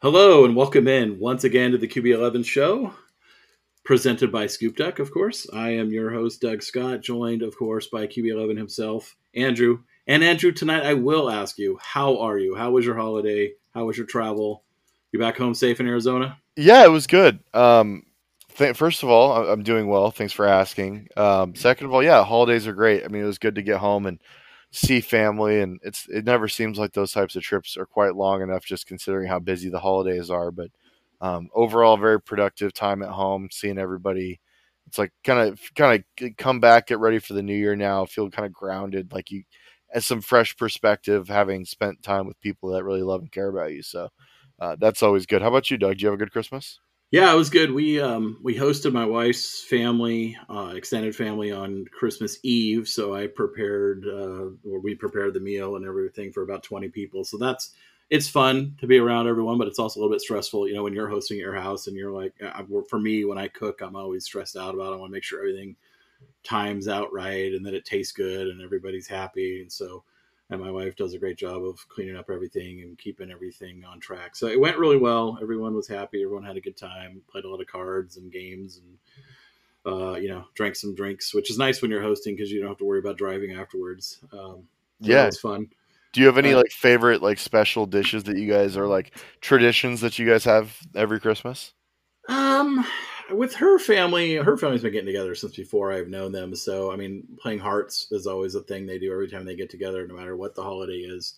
Hello and welcome in once again to the QB11 show, presented by Scoop Duck, of course. I am your host, Doug Scott, joined, of course, by QB11 himself, Andrew. And Andrew, tonight I will ask you, how are you? How was your holiday? How was your travel? You back home safe in Arizona? Yeah, it was good. Um, th- first of all, I'm doing well. Thanks for asking. Um, second of all, yeah, holidays are great. I mean, it was good to get home and see family and it's it never seems like those types of trips are quite long enough just considering how busy the holidays are but um, overall very productive time at home seeing everybody. It's like kind of kind of come back get ready for the new year now feel kind of grounded like you as some fresh perspective having spent time with people that really love and care about you so uh, that's always good. How about you doug? Do you have a good christmas Yeah, it was good. We um, we hosted my wife's family, uh, extended family, on Christmas Eve. So I prepared, uh, or we prepared the meal and everything for about twenty people. So that's it's fun to be around everyone, but it's also a little bit stressful. You know, when you're hosting at your house and you're like, I, for me, when I cook, I'm always stressed out about. It. I want to make sure everything times out right and that it tastes good and everybody's happy. And so and my wife does a great job of cleaning up everything and keeping everything on track. So it went really well. Everyone was happy. Everyone had a good time. Played a lot of cards and games, and uh, you know, drank some drinks, which is nice when you're hosting because you don't have to worry about driving afterwards. Um, yeah it's fun. do you have any Uh, like favorite like special dishes that you guys are like traditions that you guys have every christmas Um, with her family, her family's been getting together since before I've known them. So, I mean, playing hearts is always a thing they do every time they get together, no matter what the holiday is.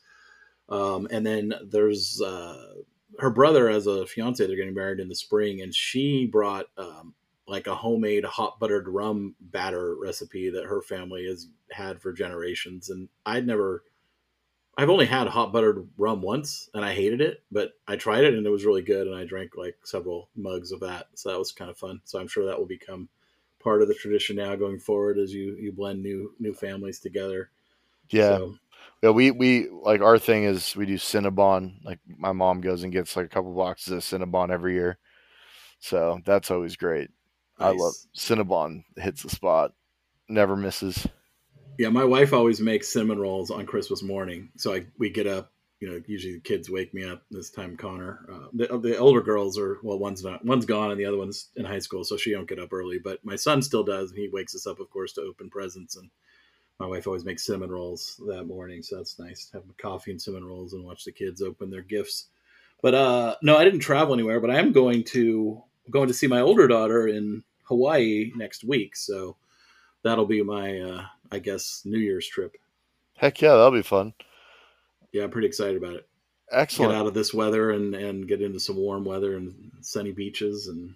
Um, and then there's uh, her brother as a fiance. They're getting married in the spring, and she brought um, like a homemade hot buttered rum batter recipe that her family has had for generations. And I'd never I've only had hot buttered rum once and I hated it, but I tried it and it was really good and I drank like several mugs of that. So that was kind of fun. So I'm sure that will become part of the tradition now going forward as you you blend new new families together. yeah So, Yeah, we we like our thing is we do Cinnabon. Like my mom goes and gets like a couple boxes of Cinnabon every year, so that's always great. I love. Cinnabon. Hits the spot, never misses. Yeah, my wife always makes cinnamon rolls on Christmas morning. So I we get up, you know, usually the kids wake me up this time Connor. Uh, the, the older girls are well one's not one's gone and the other one's in high school, so she don't get up early, but my son still does and he wakes us up of course to open presents and my wife always makes cinnamon rolls that morning, so that's nice to have coffee and cinnamon rolls and watch the kids open their gifts. But uh no, I didn't travel anywhere, but I am going to going to see my older daughter in Hawaii next week, so that'll be my uh I guess New Year's trip. Heck yeah, that'll be fun. Yeah, I'm pretty excited about it. Excellent. Get out of this weather and and get into some warm weather and sunny beaches and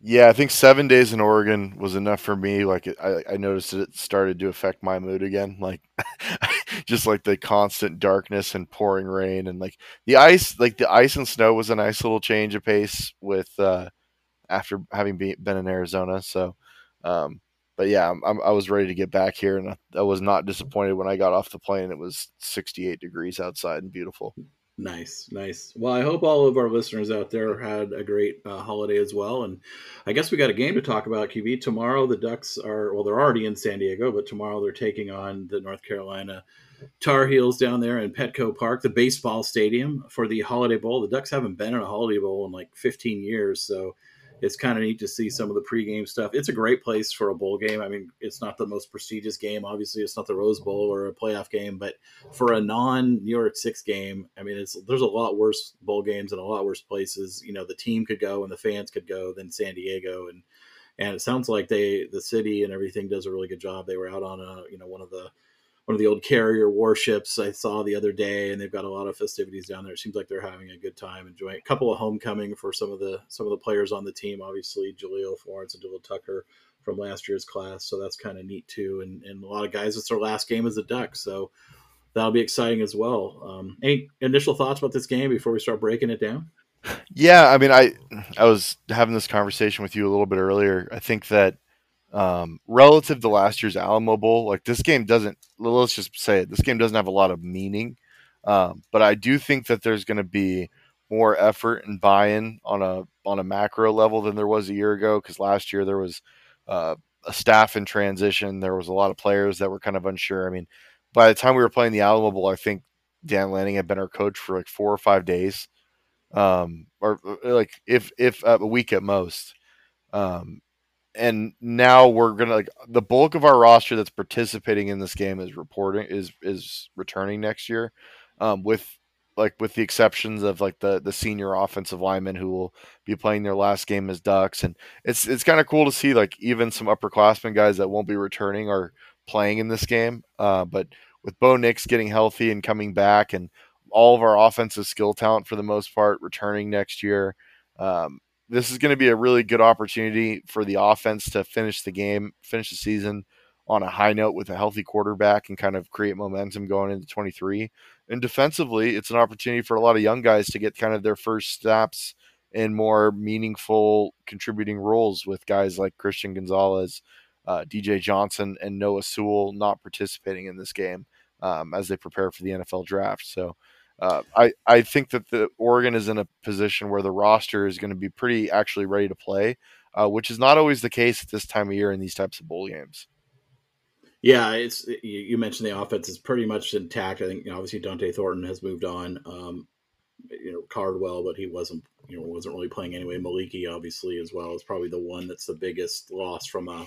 Yeah, I think seven days in Oregon was enough for me. Like it, I, I noticed it started to affect my mood again. Like just like the constant darkness and pouring rain and like the ice, like the ice and snow was a nice little change of pace with uh, after having be, been in Arizona. So, um, but yeah, I'm, I'm, was ready to get back here, and I, I was not disappointed when I got off the plane. It was 68 degrees outside and beautiful. Nice, nice. Well, I hope all of our listeners out there had a great uh, holiday as well. And I guess we got a game to talk about, QB. Tomorrow, the Ducks are, well, they're already in San Diego, but tomorrow they're taking on the North Carolina Tar Heels down there in Petco Park, the baseball stadium, for the Holiday Bowl. The Ducks haven't been in a Holiday Bowl in like 15 years. So it's kind of neat to see some of the pregame stuff. It's a great place for a bowl game. I mean, it's not the most prestigious game. Obviously, it's not the Rose Bowl or a playoff game, but for a non New Year Six game, I mean, it's there's a lot worse bowl games and a lot worse places. You know, the team could go and the fans could go than San Diego, and and it sounds like they the city and everything does a really good job. They were out on a you know one of the one of the old carrier warships I saw the other day, and they've got a lot of festivities down there. It seems like they're having a good time, enjoying a couple of homecoming for some of the some of the players on the team. Obviously, Jahlil Florence and Dylan Tucker from last year's class, so that's kind of neat too. And and a lot of guys, it's their last game as a Duck, so that'll be exciting as well. Um, any initial thoughts about this game before we start breaking it down? Yeah, I mean, I I was having this conversation with you a little bit earlier. I think that um, relative to last year's Alamo Bowl, like this game doesn't. Let's just say it. This game doesn't have a lot of meaning, um, but I do think that there's going to be more effort and buy-in on a on a macro level than there was a year ago. Because last year there was uh, a staff in transition. There was a lot of players that were kind of unsure. I mean, by the time we were playing the Alamo Bowl, I think Dan Lanning had been our coach for like four or five days, um, or uh, like if if a week at most. Um, and now we're gonna like the bulk of our roster that's participating in this game is reporting is is returning next year, um, with like with the exceptions of like the the senior offensive linemen who will be playing their last game as Ducks, and it's it's kind of cool to see like even some upperclassmen guys that won't be returning are playing in this game. Uh, but with Bo Nix getting healthy and coming back, and all of our offensive skill talent for the most part returning next year, um, this is going to be a really good opportunity for the offense to finish the game, finish the season on a high note with a healthy quarterback and kind of create momentum going into 23. And defensively, it's an opportunity for a lot of young guys to get kind of their first steps in more meaningful contributing roles with guys like Christian Gonzalez, uh, DJ Johnson, and Noah Sewell not participating in this game um, as they prepare for the NFL draft. So uh, I I think that the Oregon is in a position where the roster is going to be pretty actually ready to play, uh, which is not always the case at this time of year in these types of bowl games. Yeah, it's you mentioned the offense is pretty much intact. I think you know, obviously Dont'e Thornton has moved on. Um, you know Cardwell, but he wasn't you know wasn't really playing anyway. Moliki obviously as well is probably the one that's the biggest loss from a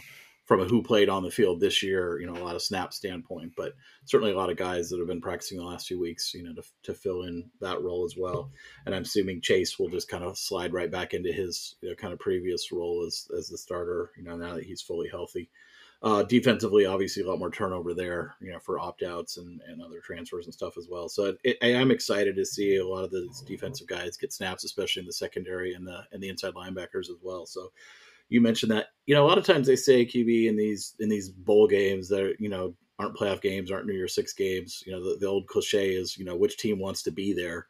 from a who played on the field this year, you know, a lot of snap standpoint, but certainly a lot of guys that have been practicing the last few weeks, you know, to, to fill in that role as well. And I'm assuming Chase will just kind of slide right back into his you know, kind of previous role as, as the starter, you know, now that he's fully healthy. Uh, defensively, obviously, a lot more turnover there, you know, for opt outs and, and other transfers and stuff as well. So it, it, I'm excited to see a lot of those defensive guys get snaps, especially in the secondary and the and the inside linebackers as well. So you mentioned that you know a lot of times they say QB in these in these bowl games that you know aren't playoff games, aren't New Year Six games. You know the, the old cliche is you know which team wants to be there.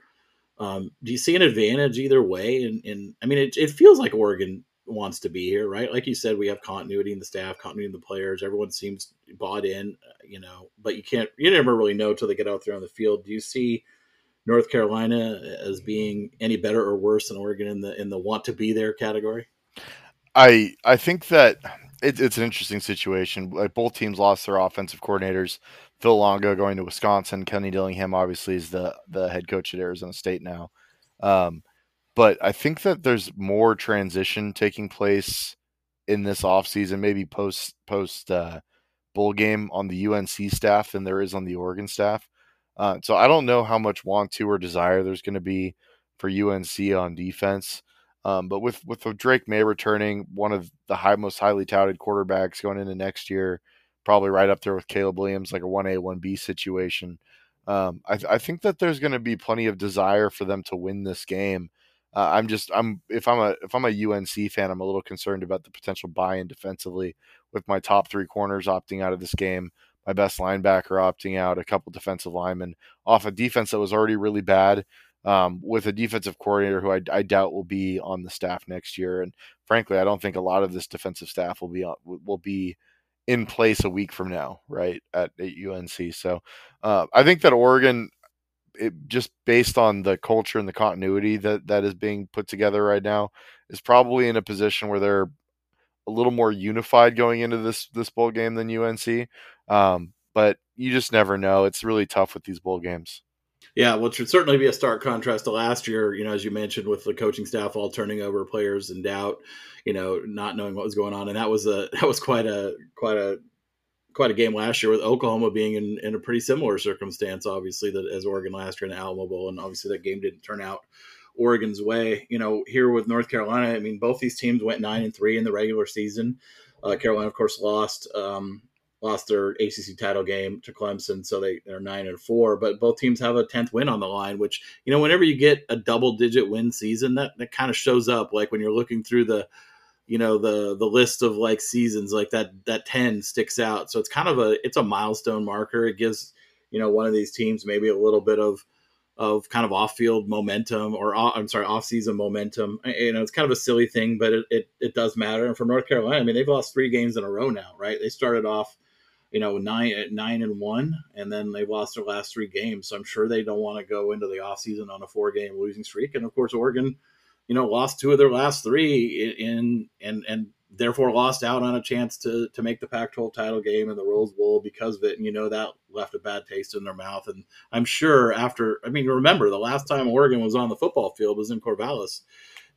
Um, do you see an advantage either way? And, and I mean, it, it feels like Oregon wants to be here, right? Like you said, we have continuity in the staff, continuity in the players. Everyone seems bought in, uh, you know. But you can't, you never really know till they get out there on the field. Do you see North Carolina as being any better or worse than Oregon in the in the want to be there category? I I think that it, it's an interesting situation. Like both teams lost their offensive coordinators. Phil Longo going to Wisconsin. Kenny Dillingham obviously is the the head coach at Arizona State now. Um, but I think that there's more transition taking place in this offseason, maybe post post uh, bowl game on the UNC staff than there is on the Oregon staff. Uh, so I don't know how much want to or desire there's going to be for UNC on defense. Um, but with with Drake Maye returning, one of the high, most highly touted quarterbacks going into next year, probably right up there with Caleb Williams, like a one A one B situation. Um, I, I, think that there's going to be plenty of desire for them to win this game. Uh, I'm just I'm if I'm a if I'm a UNC fan, I'm a little concerned about the potential buy-in defensively with my top three corners opting out of this game, my best linebacker opting out, a couple defensive linemen off a defense that was already really bad um, with a defensive coordinator who I, I, doubt will be on the staff next year. And frankly, I don't think a lot of this defensive staff will be on, will be in place a week from now, right at, at UNC. So uh, I think that Oregon, it, just based on the culture and the continuity that that is being put together right now, is probably in a position where they're a little more unified going into this this bowl game than UNC. Um, but you just never know. It's really tough with these bowl games. Yeah, which would certainly be a stark contrast to last year. You know, as you mentioned, with the coaching staff all turning over, players in doubt, you know, not knowing what was going on, and that was a that was quite a quite a quite a game last year with Oklahoma being in, in a pretty similar circumstance, obviously, that as Oregon last year in Alamo Bowl, and obviously that game didn't turn out Oregon's way. You know, here with North Carolina, I mean, both these teams went nine and three in the regular season. Uh, Carolina, of course, lost um, lost their ACC title game to Clemson, so they they're nine and four. But both teams have a tenth win on the line, which you know whenever you get a double digit win season, that that kind of shows up. Like when you're looking through the you know the the list of like seasons, like that that ten sticks out. So it's kind of a it's a milestone marker. It gives you know one of these teams maybe a little bit of of kind of off field momentum or I'm sorry, off season momentum. You know, it's kind of a silly thing, but it, it, it, does matter. And for North Carolina, I mean, they've lost three games in a row now, right? They started off you know, nine at nine and one, and then they've lost their last three games. So I'm sure they don't want to go into the offseason on a four game losing streak. And of course, Oregon, you know, lost two of their last three in and and therefore lost out on a chance to to make the Pac-12 title game and the Rose Bowl because of it. And you know that left a bad taste in their mouth. And I'm sure after, I mean, remember the last time Oregon was on the football field was in Corvallis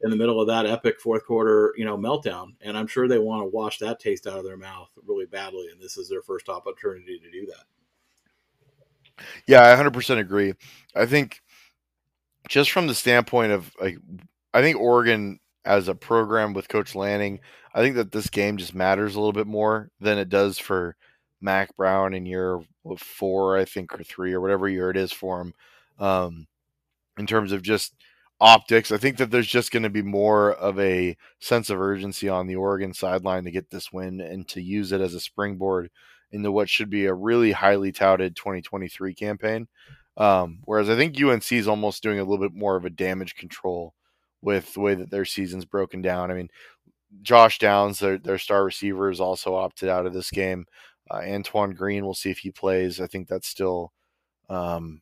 in the middle of that epic fourth quarter, you know, meltdown. And I'm sure they want to wash that taste out of their mouth really badly. And this is their first opportunity to do that. Yeah, I 100% agree. I think just from the standpoint of like, I think Oregon as a program with Coach Lanning, I think that this game just matters a little bit more than it does for Mack Brown in year four, I think, or three, or whatever year it is for him. Um, in terms of just optics. I think that there's just going to be more of a sense of urgency on the Oregon sideline to get this win and to use it as a springboard into what should be a really highly touted 2023 campaign. Um, whereas I think UNC is almost doing a little bit more of a damage control with the way that their season's broken down. I mean, Josh Downs, their, their star receiver, is also opted out of this game. Uh, Antoine Green, we'll see if he plays. I think that's still um,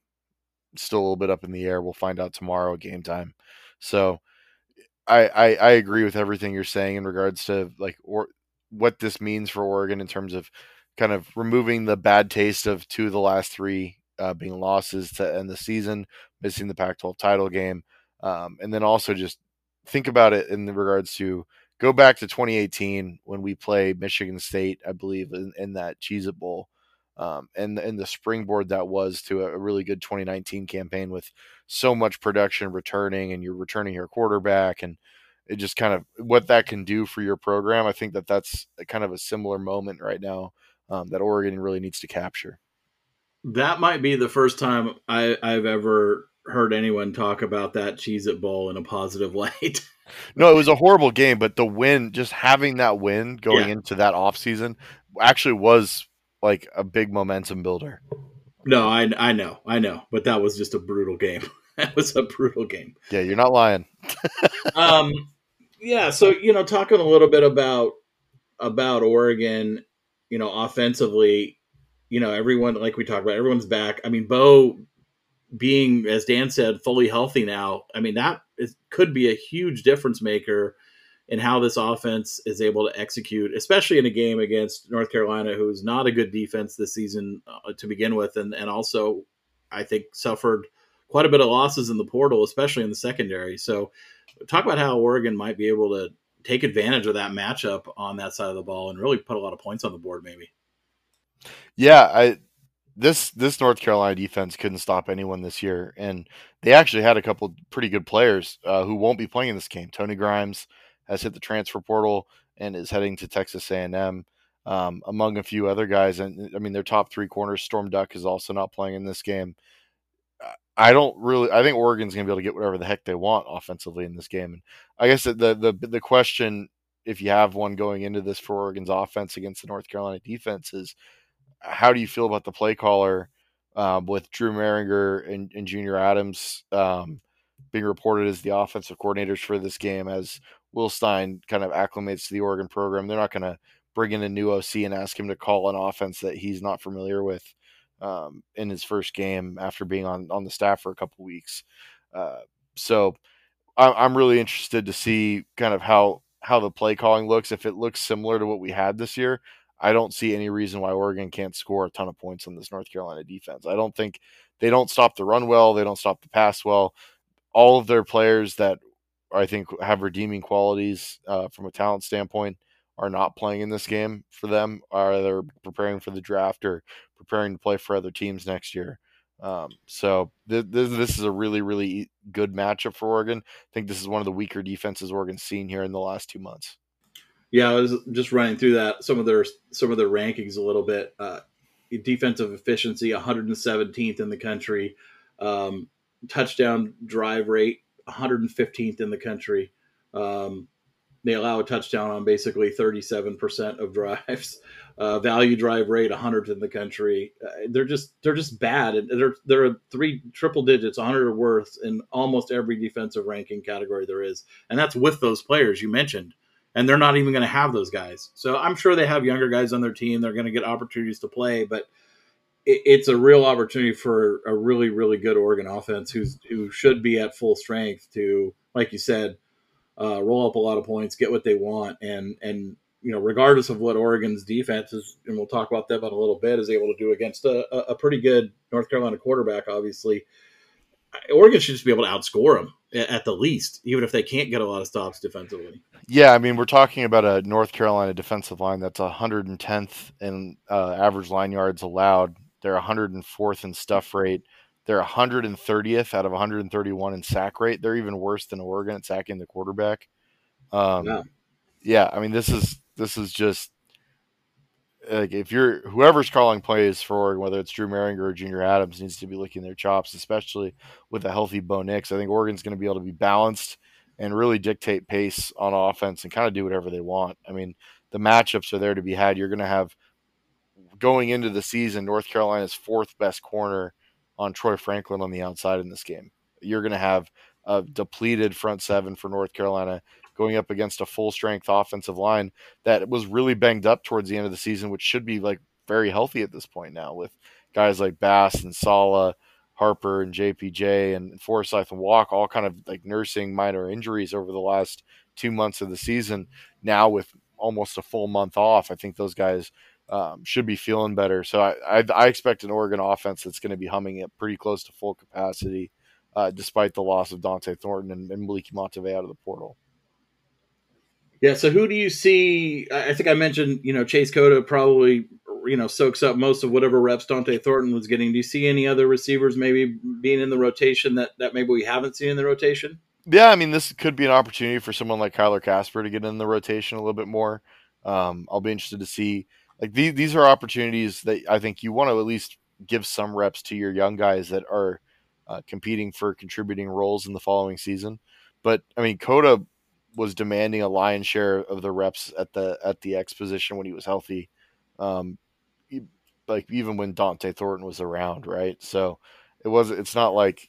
still a little bit up in the air. We'll find out tomorrow at game time. So I, I, I agree with everything you're saying in regards to like or what this means for Oregon in terms of kind of removing the bad taste of two of the last three uh, being losses to end the season, missing the Pac-12 title game, um, and then also just think about it in regards to go back to 2018 when we play Michigan State, I believe, in, in that Cheez Bowl um, and and the springboard that was to a really good 2019 campaign with so much production returning, and you're returning your quarterback, and it just kind of what that can do for your program. I think that that's kind of a similar moment right now um, that Oregon really needs to capture. That might be the first time I, I've ever heard anyone talk about that Cheez It Bowl in a positive light. no, it was a horrible game, but the win, just having that win going yeah. into that off season, actually was like a big momentum builder. No, I I know, I know, but that was just a brutal game. that was a brutal game. Yeah, you're not lying. um, yeah. So you know, talking a little bit about about Oregon, you know, offensively, you know, everyone like we talked about, everyone's back. I mean, Bo being, as Dan said, fully healthy now. I mean, that is, could be a huge difference maker and how this offense is able to execute, especially in a game against North Carolina, who's not a good defense this season uh, to begin with, and and also I think suffered quite a bit of losses in the portal, especially in the secondary. So, talk about how Oregon might be able to take advantage of that matchup on that side of the ball and really put a lot of points on the board, maybe. Yeah, I this this North Carolina defense couldn't stop anyone this year, and they actually had a couple pretty good players uh, who won't be playing in this game. Tony Grimes, has hit the transfer portal and is heading to Texas A&M, um, among a few other guys. And I mean, their top three corners, Storm Duck is also not playing in this game. I don't really. I think Oregon's going to be able to get whatever the heck they want offensively in this game. And I guess the the the question, if you have one going into this for Oregon's offense against the North Carolina defense, is how do you feel about the play caller um, with Drew Mehringer and, and Junior Adams um, being reported as the offensive coordinators for this game as Will Stein kind of acclimates to the Oregon program. They're not going to bring in a new OC and ask him to call an offense that he's not familiar with um, in his first game after being on on the staff for a couple weeks. Uh, so I'm really interested to see kind of how how the play calling looks. If it looks similar to what we had this year, I don't see any reason why Oregon can't score a ton of points on this North Carolina defense. I don't think they don't stop the run well, they don't stop the pass well. All of their players that I think have redeeming qualities uh, from a talent standpoint are not playing in this game for them. Are either preparing for the draft or preparing to play for other teams next year. Um, so th- th- this is a really, really good matchup for Oregon. I think this is one of the weaker defenses Oregon's seen here in the last two months. Yeah, I was just running through that some of their some of their rankings a little bit. Uh, defensive efficiency, 117th in the country. Um, touchdown drive rate, 115th in the country. Um, they allow a touchdown on basically 37% of drives. Uh, value drive rate 100th in the country. Uh, they're just they're just bad. and They're they're three triple digits, 100 or worse in almost every defensive ranking category there is, and that's with those players you mentioned. And they're not even going to have those guys. So I'm sure they have younger guys on their team. They're going to get opportunities to play, but it, it's a real opportunity for a really really good Oregon offense who's who should be at full strength to, like you said uh, roll up a lot of points, get what they want, and and you know, regardless of what Oregon's defense is, and we'll talk about them in a little bit, is able to do against a, a pretty good North Carolina quarterback. Obviously, Oregon should just be able to outscore them at the least, even if they can't get a lot of stops defensively. Yeah, I mean, we're talking about a North Carolina defensive line that's 110th in uh, average line yards allowed. They're 104th in stuff rate. They're 130th out of 131 in sack rate. They're even worse than Oregon at sacking the quarterback. Um, yeah. yeah, I mean this is this is just like if you're whoever's calling plays for Oregon, whether it's Drew Mehringer or Junior Adams, needs to be licking their chops, especially with a healthy Bo Nix. I think Oregon's going to be able to be balanced and really dictate pace on offense and kind of do whatever they want. I mean, the matchups are there to be had. You're going to have going into the season North Carolina's fourth best corner on Troy Franklin on the outside in this game. You're going to have a depleted front seven for North Carolina going up against a full strength offensive line that was really banged up towards the end of the season, which should be like very healthy at this point now with guys like Bass and Sala, Harper and JPJ and Forsyth and Walk all kind of like nursing minor injuries over the last two months of the season. Now with almost a full month off, I think those guys um, should be feeling better. So I, I, I, expect an Oregon offense that's going to be humming at pretty close to full capacity, uh, despite the loss of Dont'e Thornton and, and Moliki Matavao out of the portal. Yeah. So who do you see? I think I mentioned, you know, Chase Cota probably, you know, soaks up most of whatever reps Dont'e Thornton was getting. Do you see any other receivers maybe being in the rotation that, that maybe we haven't seen in the rotation? Yeah. I mean, this could be an opportunity for someone like Kyler Kasper to get in the rotation a little bit more. Um, I'll be interested to see like these these are opportunities that I think you want to at least give some reps to your young guys that are uh, competing for contributing roles in the following season. But I mean, Cota was demanding a lion's share of the reps at the at the X position when he was healthy. Um, he, like even when Dont'e Thornton was around, right? So it was it's not like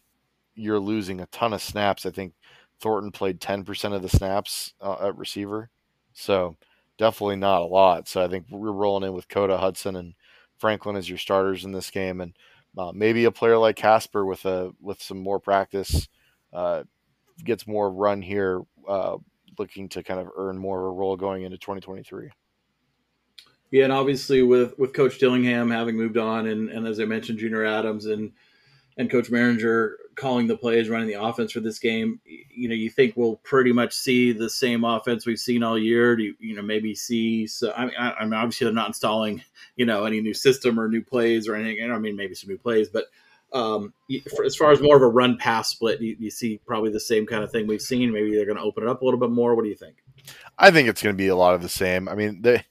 you're losing a ton of snaps. I think Thornton played ten percent of the snaps uh, at receiver. So definitely not a lot. So I think we're rolling in with Cota Hutson and Franklin as your starters in this game, and uh, maybe a player like Kasper with a with some more practice uh, gets more run here, uh, looking to kind of earn more of a role going into 2023. Yeah, and obviously with with Coach Dillingham having moved on, and, and as I mentioned, Junior Adams and and Coach Mehringer calling the plays, running the offense for this game, you know, you think we'll pretty much see the same offense we've seen all year. Do you, you know, maybe see? So I mean, I, I, mean, obviously they're not installing, you know, any new system or new plays or anything. I mean, maybe some new plays, but um, for, as far as more of a run pass split, you, you, see probably the same kind of thing we've seen. Maybe they're going to open it up a little bit more. What do you think? I think it's going to be a lot of the same. I mean, they,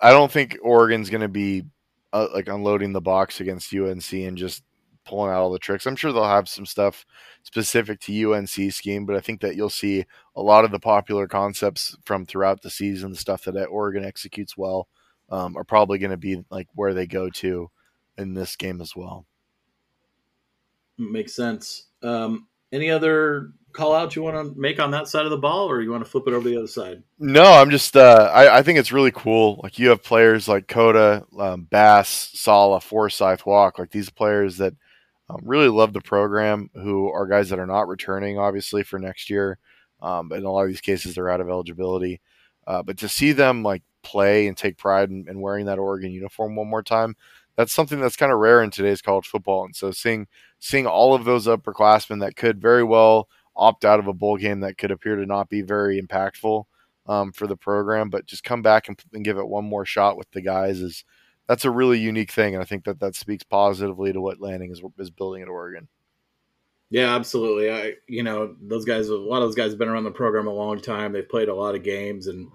I don't think Oregon's going to be uh, like unloading the box against UNC and just pulling out all the tricks. I'm sure they'll have some stuff specific to UNC scheme, but I think that you'll see a lot of the popular concepts from throughout the season, the stuff that Oregon executes well, um, are probably going to be like where they go to in this game as well. Makes sense. Um, any other call outs you want to make on that side of the ball, or you want to flip it over to the other side? No, I'm just. Uh, I, I think it's really cool. Like you have players like Cota, um, Bass, Sala, Forsyth, Walk, like these players that um, really love the program, who are guys that are not returning, obviously, for next year. Um, in a lot of these cases, they're out of eligibility. Uh, but to see them like play and take pride in, in, wearing that Oregon uniform one more time, that's something that's kind of rare in today's college football. And so seeing seeing all of those upperclassmen that could very well opt out of a bowl game that could appear to not be very impactful um, for the program, but just come back and, and give it one more shot with the guys is – that's a really unique thing, and I think that that speaks positively to what Lanning is is building at Oregon. Yeah, absolutely. I you know those guys. A lot of those guys have been around the program a long time. They've played a lot of games, and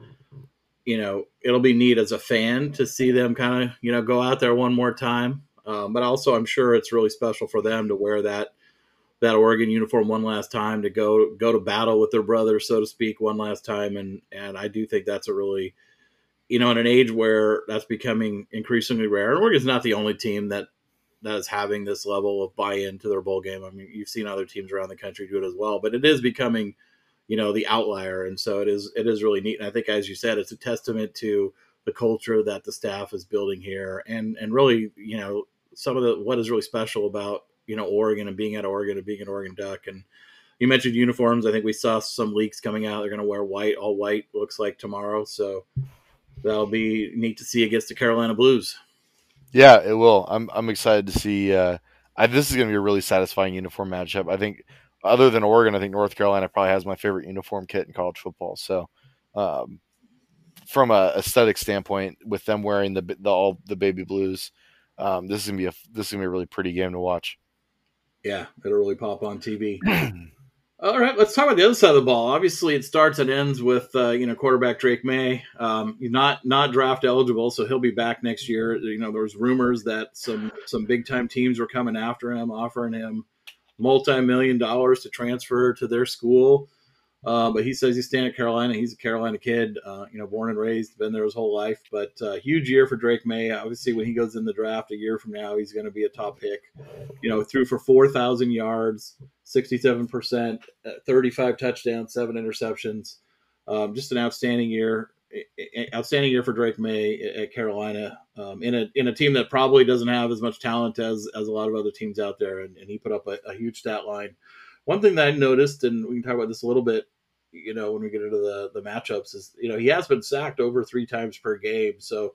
you know, it'll be neat as a fan to see them kind of, you know, go out there one more time. Um, but also, I'm sure it's really special for them to wear that that Oregon uniform one last time to go go to battle with their brothers, so to speak, one last time. And and I do think that's a really, you know, in an age where that's becoming increasingly rare. And Oregon's not the only team that that is having this level of buy-in to their bowl game. I mean, you've seen other teams around the country do it as well, but it is becoming you know the outlier. And so it is it is really neat. And i think as you said it's a testament to the culture that the staff is building here and and really you know some of the what is really special about you know oregon and being at oregon and being an oregon duck. And you mentioned uniforms. I think we saw some leaks coming out. They're going to wear white. All white looks like tomorrow. So that'll be neat to see against the carolina blues yeah it will i'm, I'm excited to see uh I, this is going to be a really satisfying uniform matchup i think other than Oregon, I think North Carolina probably has my favorite uniform kit in college football. So, um, from a aesthetic standpoint, with them wearing the the all the baby blues, um, this is gonna be a this is gonna be a really pretty game to watch. Yeah, it'll really pop on TV. All right, let's talk about the other side of the ball. Obviously, it starts and ends with uh, you know quarterback Drake Maye, Um, not not draft eligible, so he'll be back next year. You know, there was rumors that some some big time teams were coming after him, offering him multi-million dollars to transfer to their school. Uh, but he says he's staying at Carolina. He's a Carolina kid, uh, you know, born and raised, been there his whole life. But uh, huge year for Drake Maye. Obviously, when he goes in the draft a year from now, he's going to be a top pick. You know, threw for four thousand yards, sixty-seven percent, uh, thirty-five touchdowns, seven interceptions. Um, just an outstanding year outstanding year for Drake Maye at Carolina um, in a in a team that probably doesn't have as much talent as as a lot of other teams out there, and, and he put up a, a, huge stat line. One thing that I noticed, and we can talk about this a little bit, you know, when we get into the the matchups, is you know he has been sacked over three times per game, so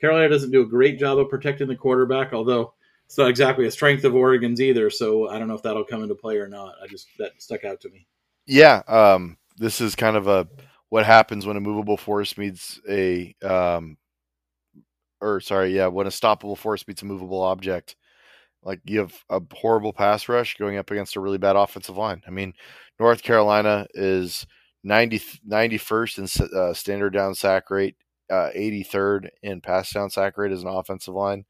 Carolina doesn't do a great job of protecting the quarterback, although. It's not exactly a strength of Oregon's either, so I don't know if that'll come into play or not. I just that stuck out to me. Yeah, um, this is kind of a what happens when a movable force meets a um or sorry, yeah, when a stoppable force meets a movable object. Like you have a horrible pass rush going up against a really bad offensive line. I mean, North Carolina is 90, 91st in uh, standard down sack rate, uh, 83rd in pass down sack rate as an offensive line.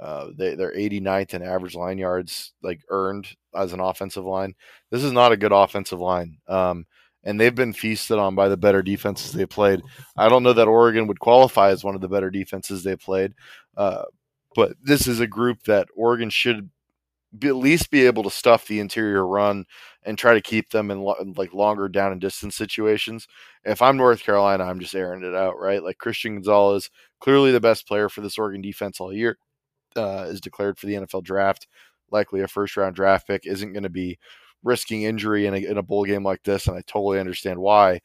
Uh, they, they're 89th in average line yards, like earned as an offensive line. This is not a good offensive line. Um, and they've been feasted on by the better defenses they played. I don't know that Oregon would qualify as one of the better defenses they played, uh, but this is a group that Oregon should be, at least be able to stuff the interior run and try to keep them in, lo- like longer down and distance situations. If I'm North Carolina, I'm just airing it out, right? Like Christian Gonzalez, clearly the best player for this Oregon defense all year, uh, is declared for the NFL draft, likely a first round draft pick, isn't going to be risking injury in a, in a bowl game like this, and I totally understand why.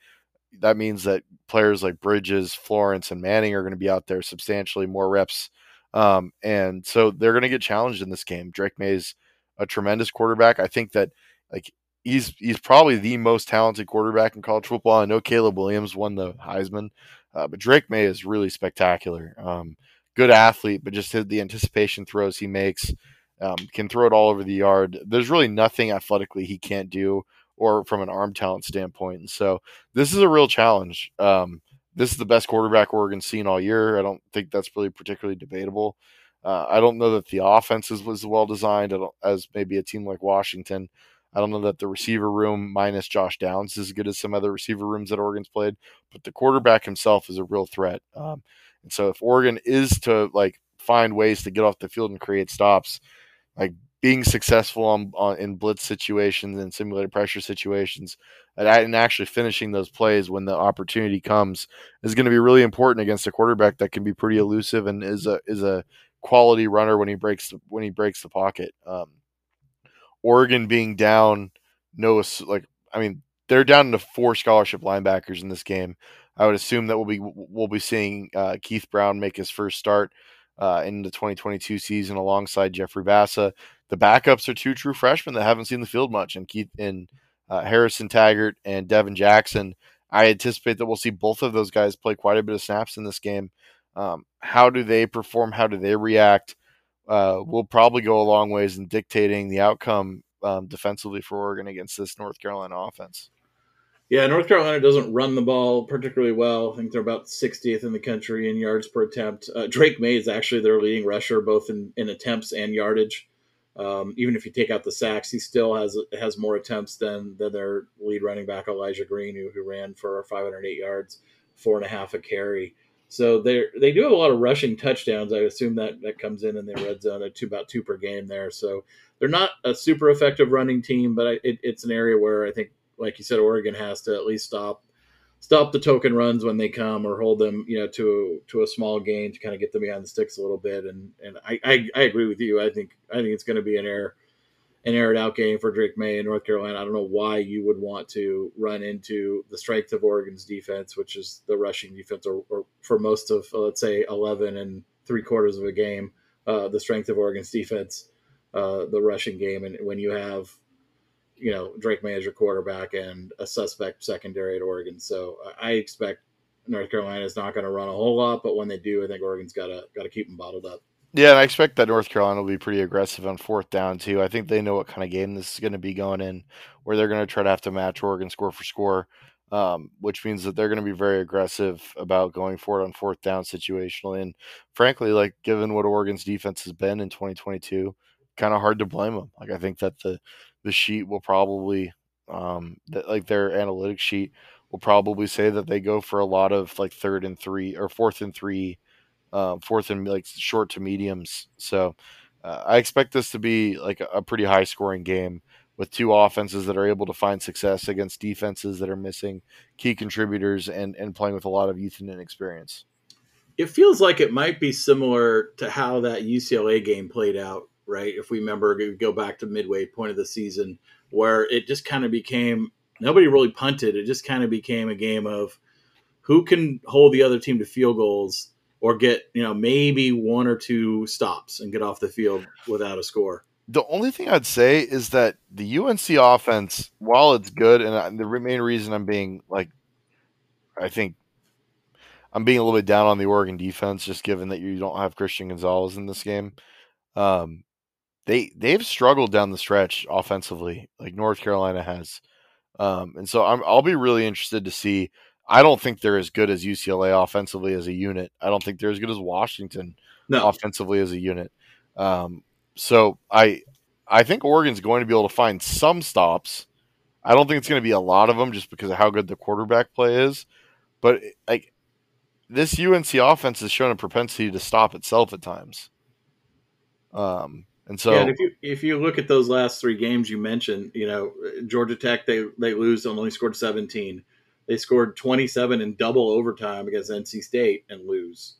That means that players like Bridges, Florence, and Manning are going to be out there substantially more reps, um, and so they're going to get challenged in this game. Drake Maye is a tremendous quarterback. I think that like he's he's probably the most talented quarterback in college football. I know Caleb Williams won the Heisman, uh, but Drake Maye is really spectacular. Um, good athlete, but just the anticipation throws he makes um, can throw it all over the yard. There's really nothing athletically he can't do or from an arm talent standpoint. And so this is a real challenge. Um, this is the best quarterback Oregon's seen all year. I don't think that's really particularly debatable. Uh, I don't know that the offense was well designed as maybe a team like Washington. I don't know that the receiver room minus Josh Downs is as good as some other receiver rooms that Oregon's played, but the quarterback himself is a real threat. Um, and so if Oregon is to like find ways to get off the field and create stops, like being successful on, on in blitz situations and simulated pressure situations and actually finishing those plays when the opportunity comes is going to be really important against a quarterback that can be pretty elusive and is a is a quality runner when he breaks the, when he breaks the pocket. Um, Oregon being down, no, like I mean they're down to four scholarship linebackers in this game. I would assume that we'll be we'll be seeing uh, Keith Brown make his first start uh, in the 2022 season alongside Jeffrey Bassa. The backups are two true freshmen that haven't seen the field much, and Keith in uh, Harrison Taggart and Devin Jackson. I anticipate that we'll see both of those guys play quite a bit of snaps in this game. Um, how do they perform? How do they react? Uh, will probably go a long ways in dictating the outcome um, defensively for Oregon against this North Carolina offense. Yeah, North Carolina doesn't run the ball particularly well. I think they're about 60th in the country in yards per attempt. Uh, Drake Maye is actually their leading rusher, both in, in attempts and yardage. Um, even if you take out the sacks, he still has has more attempts than than their lead running back Elijah Green, who, who ran for 508 yards, four and a half a carry. So they they do have a lot of rushing touchdowns. I assume that that comes in in the red zone at two about two per game there. So they're not a super effective running team, but it, it's an area where I think like you said, Oregon has to at least stop stop the token runs when they come or hold them, you know, to to a small gain to kind of get them behind the sticks a little bit. And and I I, I agree with you. I think I think it's going to be an air an aired out game for Drake Maye in North Carolina. I don't know why you would want to run into the strength of Oregon's defense, which is the rushing defense, or, or for most of uh, let's say eleven and three quarters of a game, uh, the strength of Oregon's defense, uh, the rushing game, and when you have you know Drake Maye as your quarterback and a suspect secondary at Oregon. So I expect North Carolina is not going to run a whole lot, but when they do, I think Oregon's got to got to keep them bottled up. Yeah, and I expect that North Carolina will be pretty aggressive on fourth down too. I think they know what kind of game this is going to be going in, where they're going to try to have to match Oregon score for score, um, which means that they're going to be very aggressive about going for it on fourth down situationally. And frankly, like given what Oregon's defense has been in 2022, kind of hard to blame them. Like I think that the the sheet will probably um that like their analytics sheet will probably say that they go for a lot of like third and three or fourth and three um, fourth and like short to mediums. So uh, i expect this to be like a, a pretty high scoring game with two offenses that are able to find success against defenses that are missing key contributors and and playing with a lot of youth and inexperience. It feels like it might be similar to how that ucla game played out right? If we remember, we go back to midway point of the season where it just kind of became nobody really punted. It just kind of became a game of who can hold the other team to field goals or get you know maybe one or two stops and get off the field without a score. The only thing I'd say is that the UNC offense, while it's good, and the main reason I'm being like, I think I'm being a little bit down on the Oregon defense, just given that you don't have Christian Gonzalez in this game. Um, they they've struggled down the stretch offensively, like North Carolina has. Um, and so I'm, I'll be really interested to see. I don't think they're as good as UCLA offensively as a unit. I don't think they're as good as Washington no. offensively as a unit. Um, so I I think Oregon's going to be able to find some stops. I don't think it's going to be a lot of them just because of how good the quarterback play is. But like this UNC offense has shown a propensity to stop itself at times. Um, and so, yeah, if you if you look at those last three games you mentioned, you know Georgia Tech they they lose and only scored 17. They scored 27 in double overtime against NC State and lose,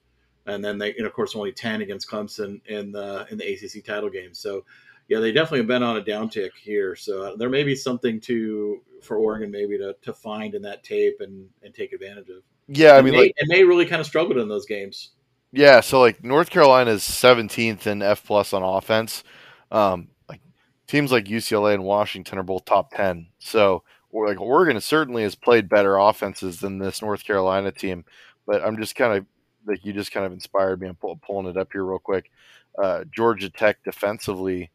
and then they and of course only 10 against Clemson in the in the ACC title game. So yeah, they definitely have been on a downtick here. So uh, there may be something to for Oregon maybe to, to find in that tape and and take advantage of. Yeah, I mean, they, like, and they really kind of struggled in those games. Yeah, so like North Carolina is 17th in F plus on offense. Um, like teams like UCLA and Washington are both top 10. So or like Oregon certainly has played better offenses than this North Carolina team. But I'm just kind of like you just kind of inspired me. I'm pull, pulling it up here real quick. Uh, Georgia Tech defensively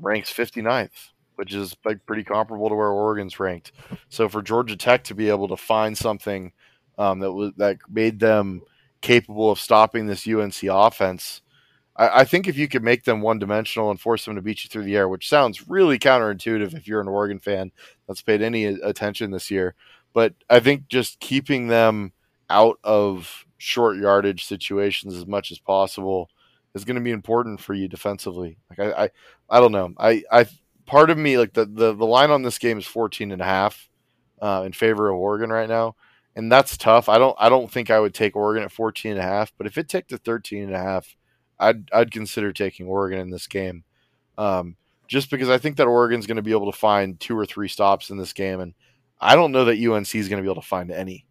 ranks 59th, which is like pretty comparable to where Oregon's ranked. So for Georgia Tech to be able to find something um, that was that made them capable of stopping this UNC offense. I, I think if you could make them one dimensional and force them to beat you through the air, which sounds really counterintuitive if you're an Oregon fan that's paid any attention this year, but I think just keeping them out of short yardage situations as much as possible is going to be important for you defensively. Like I, I, I don't know. I, I, part of me like the, the, the line on this game is 14 and a half uh, in favor of Oregon right now and that's tough. I don't I don't think I would take Oregon at 14 and a half, but if it took to 13 and a half, I'd I'd consider taking Oregon in this game. Um, just because I think that Oregon's going to be able to find two or three stops in this game and I don't know that UNC is going to be able to find any.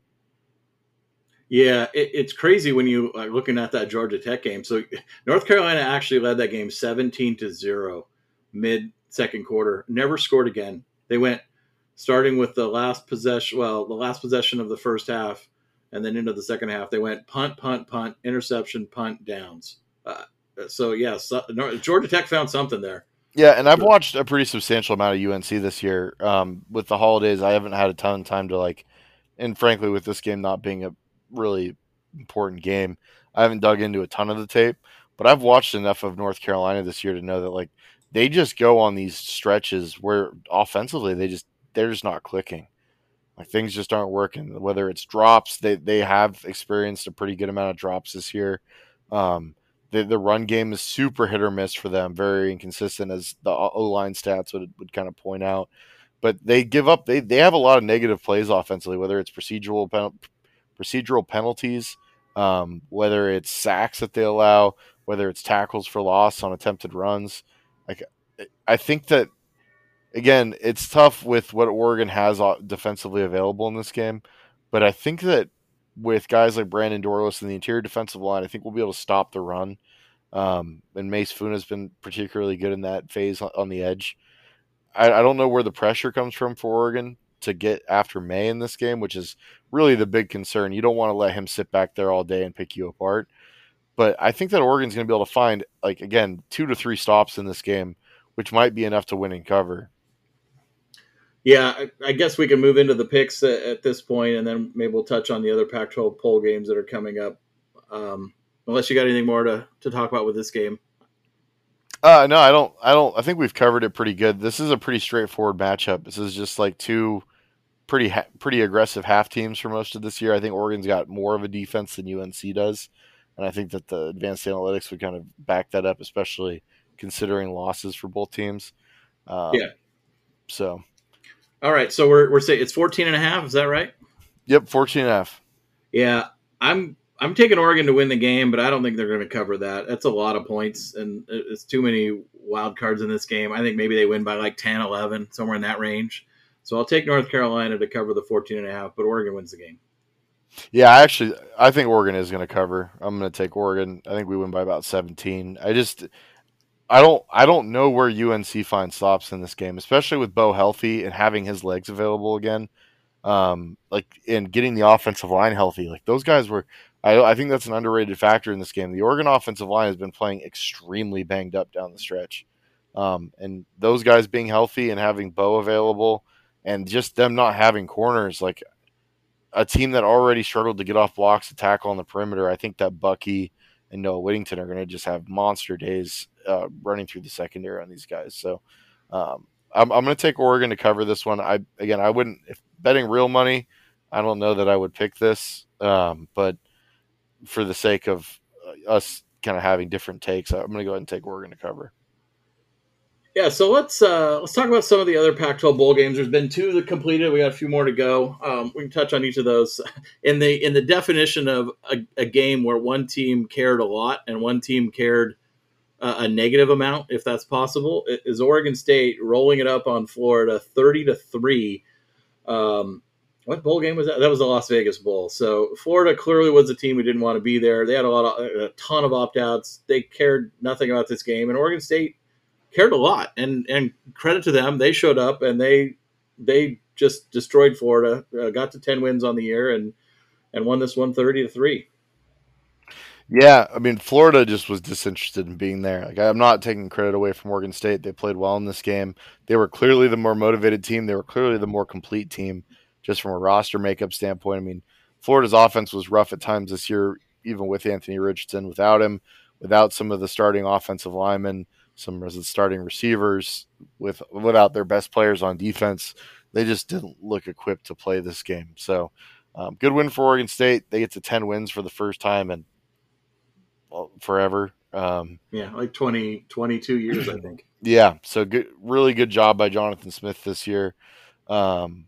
Yeah, it, it's crazy when you are looking at that Georgia Tech game. So North Carolina actually led that game 17 to 0 mid second quarter. Never scored again. They went starting with the last possession, well, the last possession of the first half, and then into the second half, they went punt, punt, punt, interception, punt, downs. Uh, so yeah, so, Georgia Tech found something there. Yeah, and I've watched a pretty substantial amount of UNC this year. Um, with the holidays, I haven't had a ton of time to like, and frankly, with this game not being a really important game, I haven't dug into a ton of the tape. But I've watched enough of North Carolina this year to know that like they just go on these stretches where offensively they just they're just not clicking. Like things just aren't working. Whether it's drops, they they have experienced a pretty good amount of drops this year. Um, the the run game is super hit or miss for them, very inconsistent as the O line stats would would kind of point out. But they give up. They they have a lot of negative plays offensively, whether it's procedural pen, procedural penalties, um, whether it's sacks that they allow, whether it's tackles for loss on attempted runs. Like I think that again, it's tough with what Oregon has defensively available in this game, but I think that with guys like Brandon Dorlus in the interior defensive line, I think we'll be able to stop the run. Um, and Mase Funa has been particularly good in that phase on the edge. I, I, don't know where the pressure comes from for Oregon to get after Maye in this game, which is really the big concern. You don't want to let him sit back there all day and pick you apart. But I think that Oregon's going to be able to find, like, again, two to three stops in this game, which might be enough to win and cover. Yeah, I, I guess we can move into the picks at, at, this point, and then maybe we'll touch on the other Pac-12 poll games that are coming up. Um, unless you got anything more to, to talk about with this game. Uh, no, I don't. I don't. I think we've covered it pretty good. This is a pretty straightforward matchup. This is just like two pretty ha- pretty aggressive half teams for most of this year. I think Oregon's got more of a defense than UNC does, and I think that the advanced analytics would kind of back that up, especially considering losses for both teams. Um, yeah. So. All right, so we're we're saying it's 14 and a half. Is that right? Yep, 14 and a half. Yeah, I'm I'm taking Oregon to win the game, but I don't think they're going to cover that. That's a lot of points, and it's too many wild cards in this game. I think maybe they win by like 10, 11, somewhere in that range. So I'll take North Carolina to cover the 14 and a half, but Oregon wins the game. Yeah, I actually I think Oregon is going to cover. I'm going to take Oregon. I think we win by about 17. I just I don't I don't know where UNC finds stops in this game, especially with Bo healthy and having his legs available again. Um, like and getting the offensive line healthy. Like those guys were I, I think that's an underrated factor in this game. The Oregon offensive line has been playing extremely banged up down the stretch. Um, and those guys being healthy and having Bo available and just them not having corners, like a team that already struggled to get off blocks to tackle on the perimeter, I think that Bucky and Noah Whittington are going to just have monster days uh, running through the secondary on these guys. So um, I'm, I'm going to take Oregon to cover this one. I again, I wouldn't if betting real money. I don't know that I would pick this, um, but for the sake of uh, us kind of having different takes, I'm going to go ahead and take Oregon to cover. Yeah, so let's uh, let's talk about some of the other Pac-12 bowl games. There's been two that completed. We got a few more to go. Um, we can touch on each of those. In the in the definition of a, a game where one team cared a lot and one team cared uh, a negative amount, if that's possible, is Oregon State rolling it up on Florida, thirty to three. Um, what bowl game was that? That was the Las Vegas Bowl. So Florida clearly was a team who didn't want to be there. They had a lot of a ton of opt outs. They cared nothing about this game, and Oregon State cared a lot. And and credit to them, they showed up and they they just destroyed Florida. Uh, got to ten wins on the year and and won this one thirty to three. Yeah, I mean Florida just was disinterested in being there. Like I'm not taking credit away from Oregon State. They played well in this game. They were clearly the more motivated team. They were clearly the more complete team just from a roster makeup standpoint. I mean, Florida's offense was rough at times this year, even with Anthony Richardson. Without him, without some of the starting offensive linemen, some of the starting receivers, with without their best players on defense, they just didn't look equipped to play this game. So, um, good win for Oregon State. They get to ten wins for the first time well, forever. Um, yeah, like 20, 22 years, I think. Yeah, so good, really good job by Jonathan Smith this year. Um,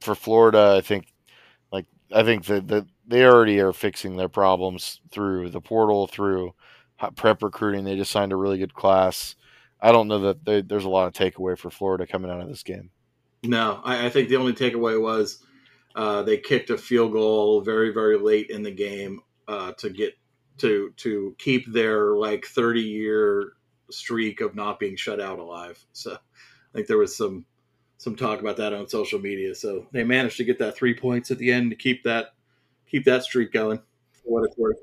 for Florida, I think like I think that the, they already are fixing their problems through the portal, through prep recruiting. They just signed a really good class. I don't know that they, there's a lot of takeaway for Florida coming out of this game. No, I, I think the only takeaway was uh, they kicked a field goal very, very late in the game uh, to get to to keep their like 30 year streak of not being shut out alive. So I think there was some some talk about that on social media. So they managed to get that three points at the end to keep that keep that streak going. For what it's worth.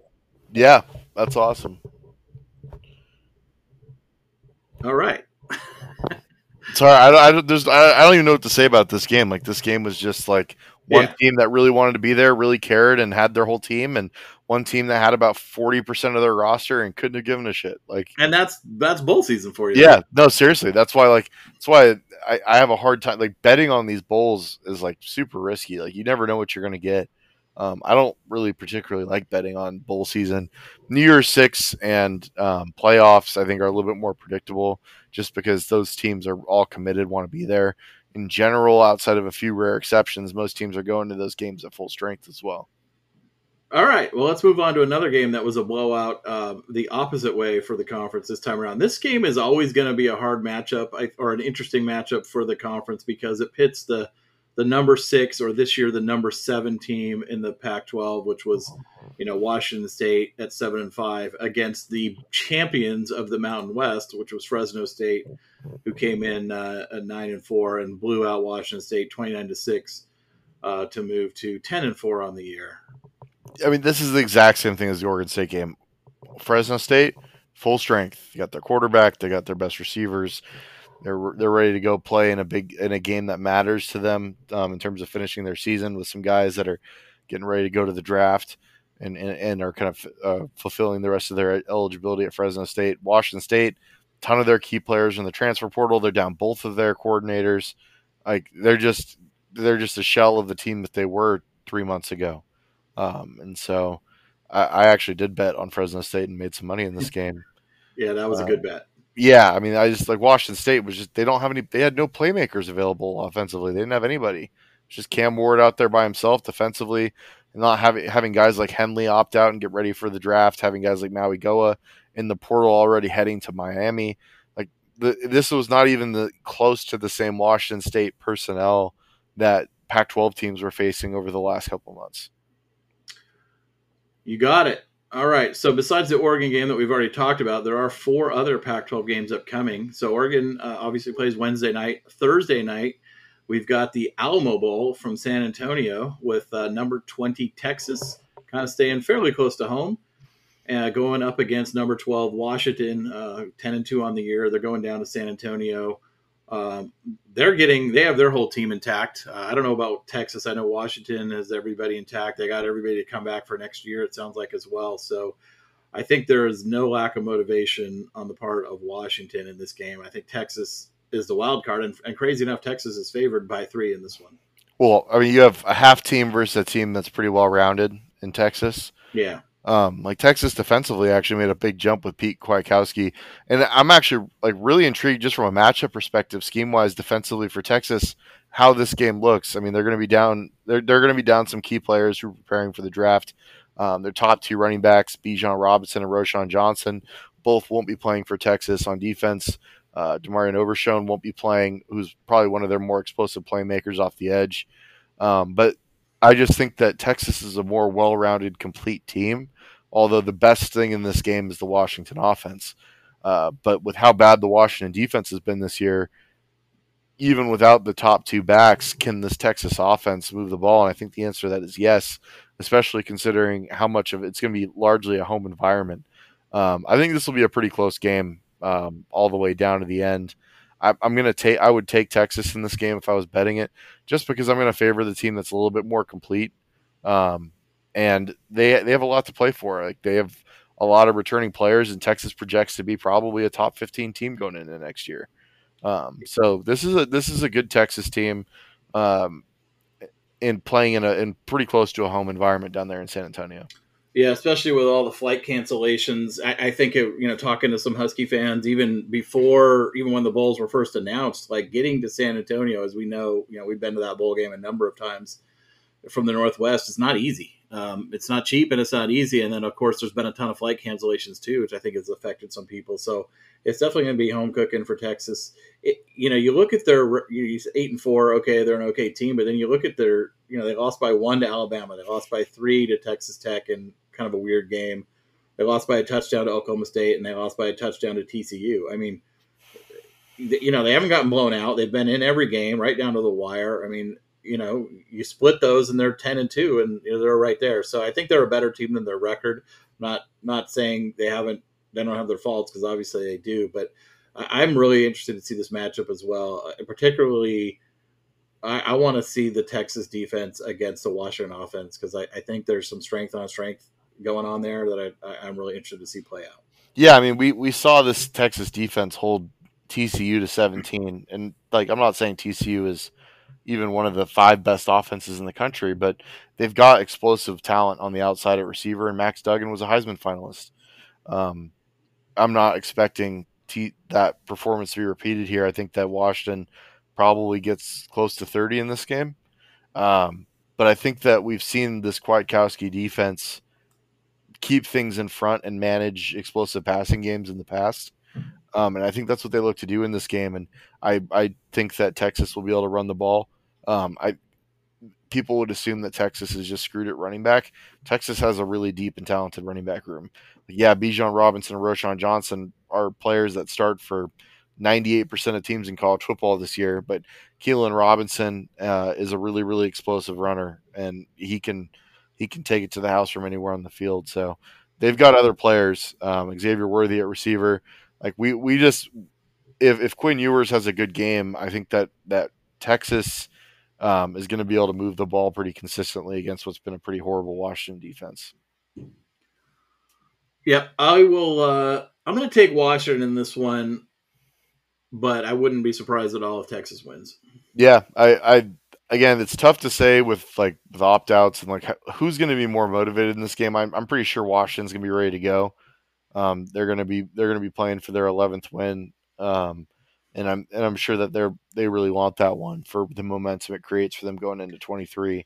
Yeah, that's awesome. All right. Sorry, I don't. I don't, there's, I, don't even know what to say about this game. Like this game was just like one Yeah. team that really wanted to be there, really cared, and had their whole team, and one team that had about forty percent of their roster and couldn't have given a shit. Like, And that's that's bowl season for you. yeah, no, seriously, that's why. Like, that's why I, I have a hard time. Like, betting on these bowls is like super risky. Like, you never know what you're gonna get. Um, I don't really particularly like betting on bowl season. New Year's Six and um, playoffs, I think, are a little bit more predictable, just because those teams are all committed, want to be there. In general, outside of a few rare exceptions, most teams are going to those games at full strength as well. All right. Well, let's move on to another game that was a blowout, um, the opposite way for the conference this time around. This game is always going to be a hard matchup or an interesting matchup for the conference because it pits the the number six or this year the number seven team in the Pac-12, which was you know Washington State at seven and five against the champions of the Mountain West, which was Fresno State, who came in uh, at nine and four and blew out Washington State twenty nine to six uh, to move to ten and four on the year. I mean, this is the exact same thing as the Oregon State game. Fresno State, full strength. You got their quarterback. They got their best receivers. They're they're ready to go play in a big in a game that matters to them um, in terms of finishing their season with some guys that are getting ready to go to the draft and and, and are kind of uh, fulfilling the rest of their eligibility at Fresno State. Washington State, ton of their key players in the transfer portal. They're down both of their coordinators. Like they're just they're just a shell of the team that they were three months ago. Um, and so I, I actually did bet on Fresno State and made some money in this game. Yeah, that was a Uh, good bet. Yeah, I mean, I just like Washington State was just they don't have any. They had no playmakers available offensively. They didn't have anybody. Just Cam Ward out there by himself defensively, and not having having guys like Henley opt out and get ready for the draft. Having guys like Mauigoa in the portal already heading to Miami. Like the, this was not even the close to the same Washington State personnel that Pac-12 teams were facing over the last couple months. You got it. All right. So besides the Oregon game that we've already talked about, there are four other Pac-12 games upcoming. So Oregon uh, obviously plays Wednesday night. Thursday night, we've got the Alamo Bowl from San Antonio with uh, number 20 Texas, kind of staying fairly close to home, uh, going up against number 12 Washington, uh, 10 and 2 on the year. They're going down to San Antonio. Um, they're getting they have their whole team intact. Uh, I don't know about Texas. I know Washington has everybody intact. They got everybody to come back for next year. It sounds like as well. So I think there is no lack of motivation on the part of Washington in this game. I think Texas is the wild card, and, and crazy enough, Texas is favored by three in this one. Well, I mean, you have a half team versus a team that's pretty well rounded in Texas. Yeah, Um, like Texas defensively actually made a big jump with Pete Kwiatkowski, and I'm actually like really intrigued just from a matchup perspective, scheme wise, defensively for Texas, how this game looks. I mean, they're going to be down. They're they're going to be down some key players who are preparing for the draft. Um, their top two running backs, Bijan Robinson and Roschon Johnson, both won't be playing for Texas on defense. Uh, DeMarvion Overshown won't be playing, who's probably one of their more explosive playmakers off the edge. Um, but I just think that Texas is a more well-rounded, complete team. Although the best thing in this game is the Washington offense, uh, but with how bad the Washington defense has been this year, even without the top two backs, can this Texas offense move the ball? And I think the answer to that is yes, especially considering how much of it's going to be largely a home environment. Um, I think this will be a pretty close game um, all the way down to the end. I, I'm going to take. I would take Texas in this game if I was betting it, just because I'm going to favor the team that's a little bit more complete. Um, and they they have a lot to play for. Like they have a lot of returning players, and Texas projects to be probably a top 15 team going into next year. Um, so this is a this is a good Texas team, um, in playing in a in pretty close to a home environment down there in San Antonio. Yeah, especially with all the flight cancellations. I, I think it, you know, talking to some Husky fans, even before, even when the bowls were first announced, like getting to San Antonio, as we know, you know, we've been to that bowl game a number of times from the Northwest. It's not easy. Um, it's not cheap and it's not easy. And then, of course, there's been a ton of flight cancellations too, which I think has affected some people. So it's definitely going to be home cooking for Texas. It, you know, you look at their you know, eight and four. Okay, they're an okay team, but then you look at their, you know, they lost by one to Alabama. They lost by three to Texas Tech in kind of a weird game. They lost by a touchdown to Oklahoma State, and they lost by a touchdown to TCU. I mean, you know, they haven't gotten blown out. They've been in every game, right down to the wire. I mean, you know, you split those, and they're ten and two, and you know, they're right there. So I think they're a better team than their record. Not not saying they haven't, they don't have their faults because obviously they do, but I, am really interested to see this matchup as well. Uh, particularly, I, I want to see the Texas defense against the Washington offense because I, I, think there's some strength on strength going on there that I, I'm really interested to see play out. Yeah, I mean, we we saw this Texas defense hold TCU to 17, and like I'm not saying TCU is even one of the five best offenses in the country, but they've got explosive talent on the outside at receiver, and Max Duggan was a Heisman finalist. Um, I'm not expecting T- that performance to be repeated here. I think that Washington probably gets close to 30 in this game. Um, but I think that we've seen this Kwiatkowski defense keep things in front and manage explosive passing games in the past. Um, and I think that's what they look to do in this game. And I, I think that Texas will be able to run the ball. Um, I people would assume that Texas is just screwed at running back. Texas has a really deep and talented running back room. Yeah, Bijan Robinson and Roschon Johnson are players that start for 98% of teams in college football this year, but Keilan Robinson uh, is a really, really explosive runner, and he can he can take it to the house from anywhere on the field. So they've got other players, um, Xavier Worthy at receiver. Like we we just if if Quinn Ewers has a good game, I think that that Texas um, is going to be able to move the ball pretty consistently against what's been a pretty horrible Washington defense. Yeah, I will. Uh, I'm going to take Washington in this one, but I wouldn't be surprised at all if Texas wins. Yeah, I, I again, it's tough to say with like the opt outs and like who's going to be more motivated in this game. I'm, I'm pretty sure Washington's going to be ready to go. Um, they're going to be they're going to be playing for their 11th win. Um, and I'm and I'm sure that they're they really want that one for the momentum it creates for them going into 23.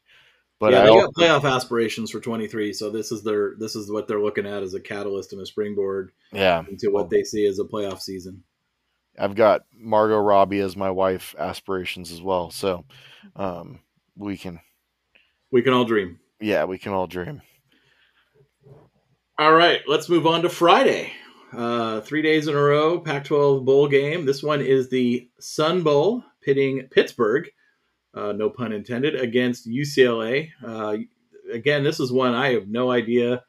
But yeah, I they also, got playoff aspirations for 23, so this is their this is what they're looking at as a catalyst and a springboard. Yeah, into what they see as a playoff season. I've got Margot Robbie as my wife aspirations as well, so um, we can we can all dream. Yeah, we can all dream. All right, let's move on to Friday. Uh, three days in a row, Pac 12 bowl game. This one is the Sun Bowl pitting Pittsburgh, uh, no pun intended, against UCLA. Uh, again, this is one I have no idea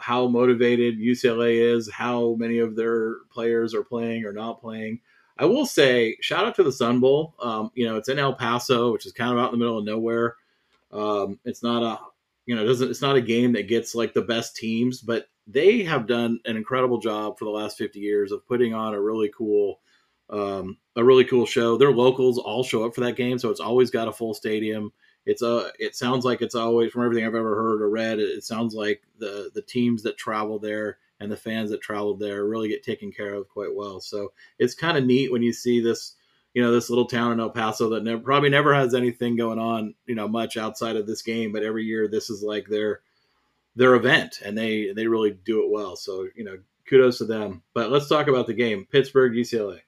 how motivated UCLA is, how many of their players are playing or not playing. I will say, shout out to the Sun Bowl. Um, you know, it's in El Paso, which is kind of out in the middle of nowhere. Um, it's not a, you know, it doesn't. It's not a game that gets like the best teams, but they have done an incredible job for the last 50 years of putting on a really cool um, a really cool show. Their locals all show up for that game so it's always got a full stadium. It's a it sounds like it's always from everything i've ever heard or read it sounds like the the teams that travel there and the fans that traveled there really get taken care of quite well. So it's kind of neat when you see this you know this little town in el paso that never, probably never has anything going on you know much outside of this game but every year this is like their their event, and they they really do it well. So you know, kudos to them. But let's talk about the game: Pittsburgh UCLA.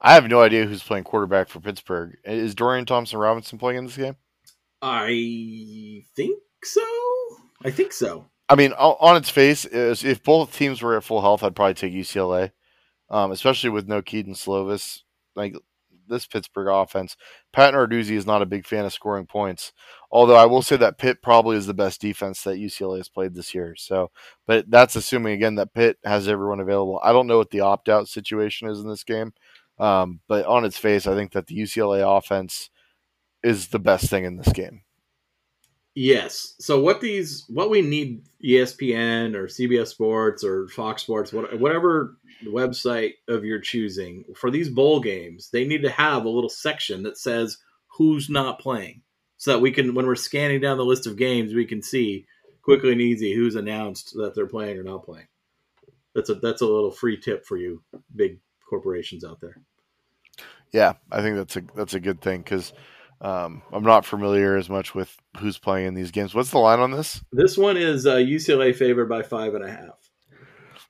I have no idea who's playing quarterback for Pittsburgh. Is Dorian Thompson Robinson playing in this game? I think so. I think so. I mean, on its face, if both teams were at full health, I'd probably take UCLA, um, especially with no Kedon Slovis. Like this Pittsburgh offense. Pat Narduzzi is not a big fan of scoring points, although I will say that Pitt probably is the best defense that UCLA has played this year. So, but that's assuming again that Pitt has everyone available. I don't know what the opt out situation is in this game, um, but on its face, I think that the UCLA offense is the best thing in this game. Yes. So what these what we need ESPN or CBS Sports or Fox Sports whatever website of your choosing for these bowl games, they need to have a little section that says who's not playing so that we can when we're scanning down the list of games, we can see quickly and easy who's announced that they're playing or not playing. That's a that's a little free tip for you big corporations out there. Yeah, I think that's a that's a good thing cuz um, I'm not familiar as much with who's playing in these games. What's the line on this? This one is uh, UCLA favored by five and a half.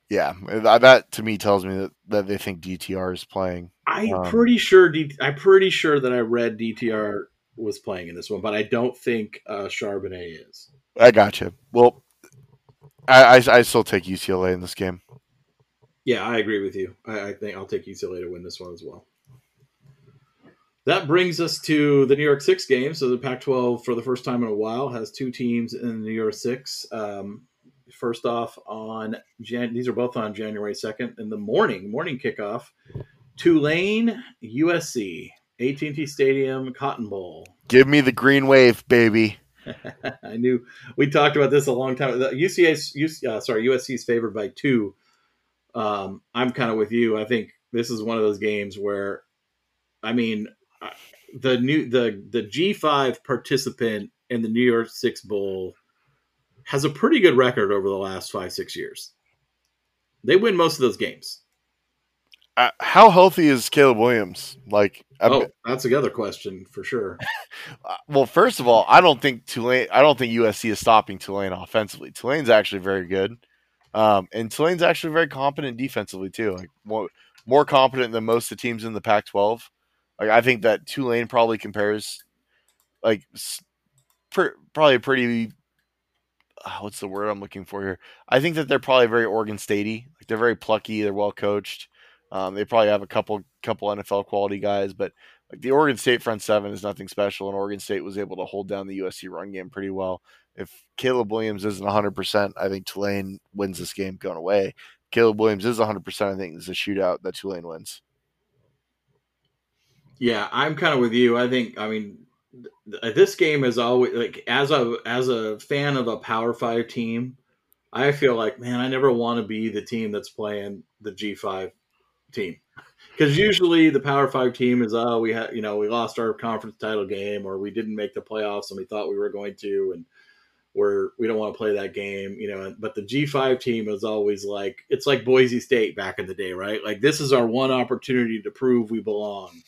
Yeah, that to me tells me that, that they think DTR is playing. I'm um, pretty sure. D, I'm pretty sure that I read DTR was playing in this one, but I don't think uh, Charbonnet is. I got you. Well, I, I, I still take UCLA in this game. Yeah, I agree with you. I, I think I'll take UCLA to win this one as well. That brings us to the New Year Six game. So the Pac-12, for the first time in a while, has two teams in the New Year Six. Um, first off on Jan. These are both on January second in the morning, morning kickoff. Tulane, USC, AT&T Stadium, Cotton Bowl. Give me the green wave, baby. I knew we talked about this a long time. The UCS, UC, uh, sorry, USC is favored by two. Um, I'm kind of with you. I think this is one of those games where, I mean, the new the the G5 participant in the New Year Six Bowl has a pretty good record over the last five six years. They win most of those games. Uh, how healthy is Caleb Williams? Like, oh, that's the other question for sure. Uh, well, first of all, I don't think Tulane. I don't think USC is stopping Tulane offensively. Tulane's actually very good, um, and Tulane's actually very competent defensively too. Like more, more competent than most of the teams in the Pac-12. Like I think that Tulane probably compares, like, per, probably pretty. Uh, what's the word I'm looking for here? I think that they're probably very Oregon Statey. Like they're very plucky. They're well coached. Um, they probably have a couple couple NFL quality guys, but like the Oregon State front seven is nothing special, and Oregon State was able to hold down the USC run game pretty well. If Caleb Williams isn't 100, percent I think Tulane wins this game going away. Caleb Williams is 100, percent I think it's a shootout that Tulane wins. Yeah, I'm kind of with you. I think, I mean, this game is always like as a as a fan of a Power Five team, I feel like man, I never want to be the team that's playing the G5 team. Because usually the Power Five team is oh we had you know we lost our conference title game or we didn't make the playoffs and we thought we were going to and we're we don't want to play that game you know but the G5 team is always like it's like Boise State back in the day right? Like this is our one opportunity to prove we belong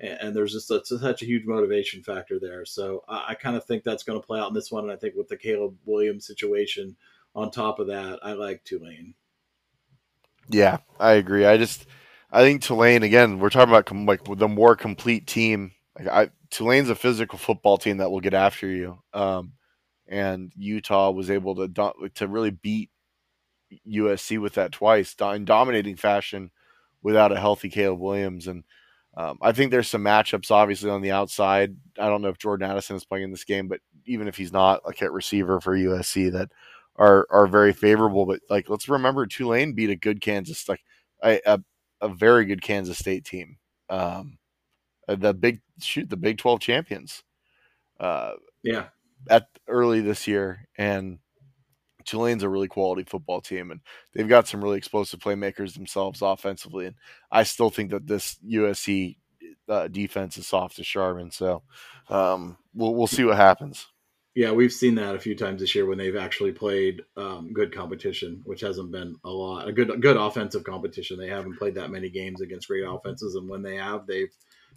and, and there's just a, such a huge motivation factor there so I, I kind of think that's going to play out in this one and I think with the Caleb Williams situation on top of that I like Tulane. Yeah, I agree. I just I think Tulane again. We're talking about com- like the more complete team. Like I, Tulane's a physical football team that will get after you. Um, and Utah was able to to really beat USC with that twice in dominating fashion without a healthy Caleb Williams. And um, I think there's some matchups obviously on the outside. I don't know if Jordan Addison is playing in this game, but even if he's not, like at receiver for USC, that are are very favorable. But like, let's remember Tulane beat a good Kansas, like a a, a very good Kansas State team. Um, uh, the big shoot, the Big Twelve champions. Uh, yeah, at early this year, and Tulane's a really quality football team, and they've got some really explosive playmakers themselves offensively. And I still think that this USC uh, defense is soft as Charmin. So um, we'll we'll see what happens. Yeah, we've seen that a few times this year when they've actually played um, good competition, which hasn't been a lot. A good good offensive competition. They haven't played that many games against great offenses, and when they have, they've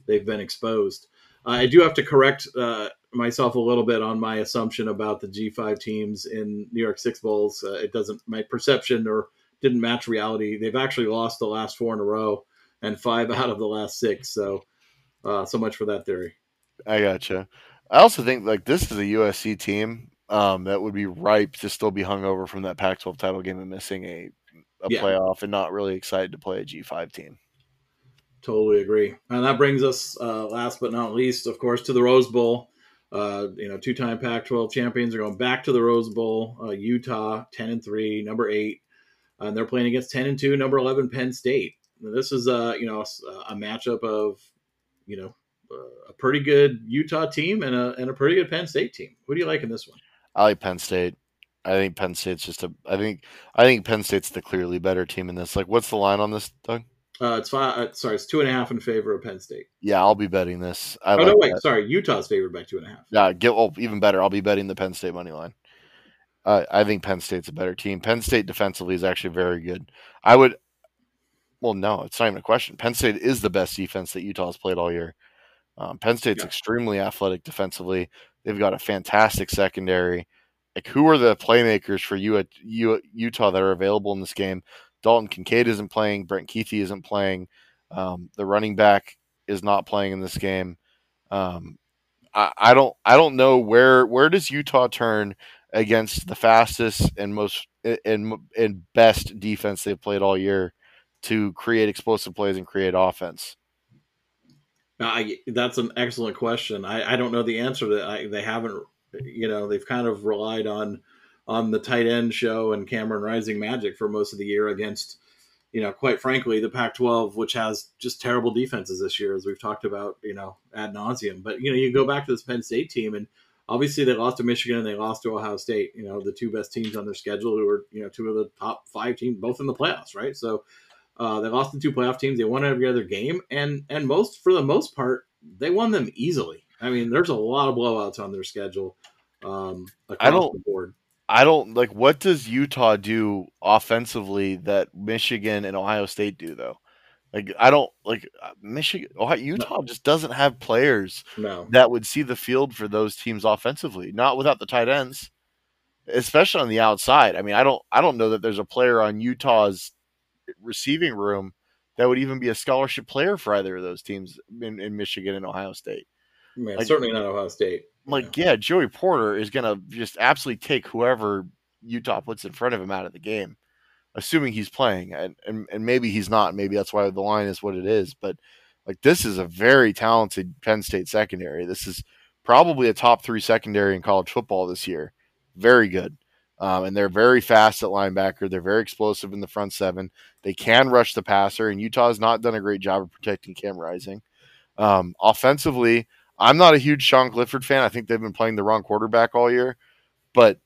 they've been exposed. I do have to correct uh, myself a little bit on my assumption about the G5 teams in New Year Six Bowls. Uh, it doesn't my perception or didn't match reality. They've actually lost the last four in a row and five out of the last six. So, uh, so much for that theory. I gotcha. I also think like this is a USC team um, that would be ripe to still be hung over from that Pac-12 title game and missing a a yeah. playoff and not really excited to play a G5 team. Totally agree. And that brings us, uh, last but not least, of course, to the Rose Bowl. Uh, you know, two-time Pac-12 champions are going back to the Rose Bowl. Uh, Utah, ten and three, number eight, and they're playing against ten and two, number eleven, Penn State. This is, uh, you know, a, a matchup of, you know, a pretty good Utah team and a and a pretty good Penn State team. Who do you like in this one? I like Penn State. I think Penn State's just a. I think I think Penn State's the clearly better team in this. Like, what's the line on this, Doug? Uh, it's five. Uh, sorry, it's two and a half in favor of Penn State. Yeah, I'll be betting this. I oh like no, wait, that. sorry, Utah's favored by two and a half. Yeah, get well, even better. I'll be betting the Penn State money line. Uh, I think Penn State's a better team. Penn State defensively is actually very good. I would. Well, no, it's not even a question. Penn State is the best defense that Utah has played all year. Um, Penn State's yeah. extremely athletic defensively. They've got a fantastic secondary. Like, who are the playmakers for you at Utah that are available in this game? Dalton Kincaid isn't playing. Brant Kuithe isn't playing. Um, the running back is not playing in this game. Um, I, I, don't. I don't know where where does Utah turn against the fastest and most and and best defense they've played all year to create explosive plays and create offense. I, that's an excellent question. I, I don't know the answer to that. I, they haven't, you know, they've kind of relied on on the tight end show and Cameron Rising Magic for most of the year against, you know, quite frankly, the Pac-12, which has just terrible defenses this year, as we've talked about, you know, ad nauseum. But you know, you go back to this Penn State team, and obviously they lost to Michigan and they lost to Ohio State. You know, the two best teams on their schedule, who are you know two of the top five teams, both in the playoffs, right? So. Uh, they lost the two playoff teams. They won every other game, and and most for the most part, they won them easily. I mean, there's a lot of blowouts on their schedule. Um, I don't. board. I don't like. What does Utah do offensively that Michigan and Ohio State do though? Like I don't like uh, Michigan. Ohio, Utah no. just doesn't have players no. that would see the field for those teams offensively. Not without the tight ends, especially on the outside. I mean, I don't. I don't know that there's a player on Utah's receiving room that would even be a scholarship player for either of those teams in, in Michigan and Ohio State. Man, like, certainly not Ohio State. Like, yeah. yeah, Joey Porter is going to just absolutely take whoever Utah puts in front of him out of the game, assuming he's playing. And, and, and maybe he's not. Maybe that's why the line is what it is. But, like, this is a very talented Penn State secondary. This is probably a top three secondary in college football this year. Very good. Um, and they're very fast at linebacker. They're very explosive in the front seven. They can rush the passer, and Utah has not done a great job of protecting Cam Rising. Um, offensively, I'm not a huge Sean Clifford fan. I think they've been playing the wrong quarterback all year, but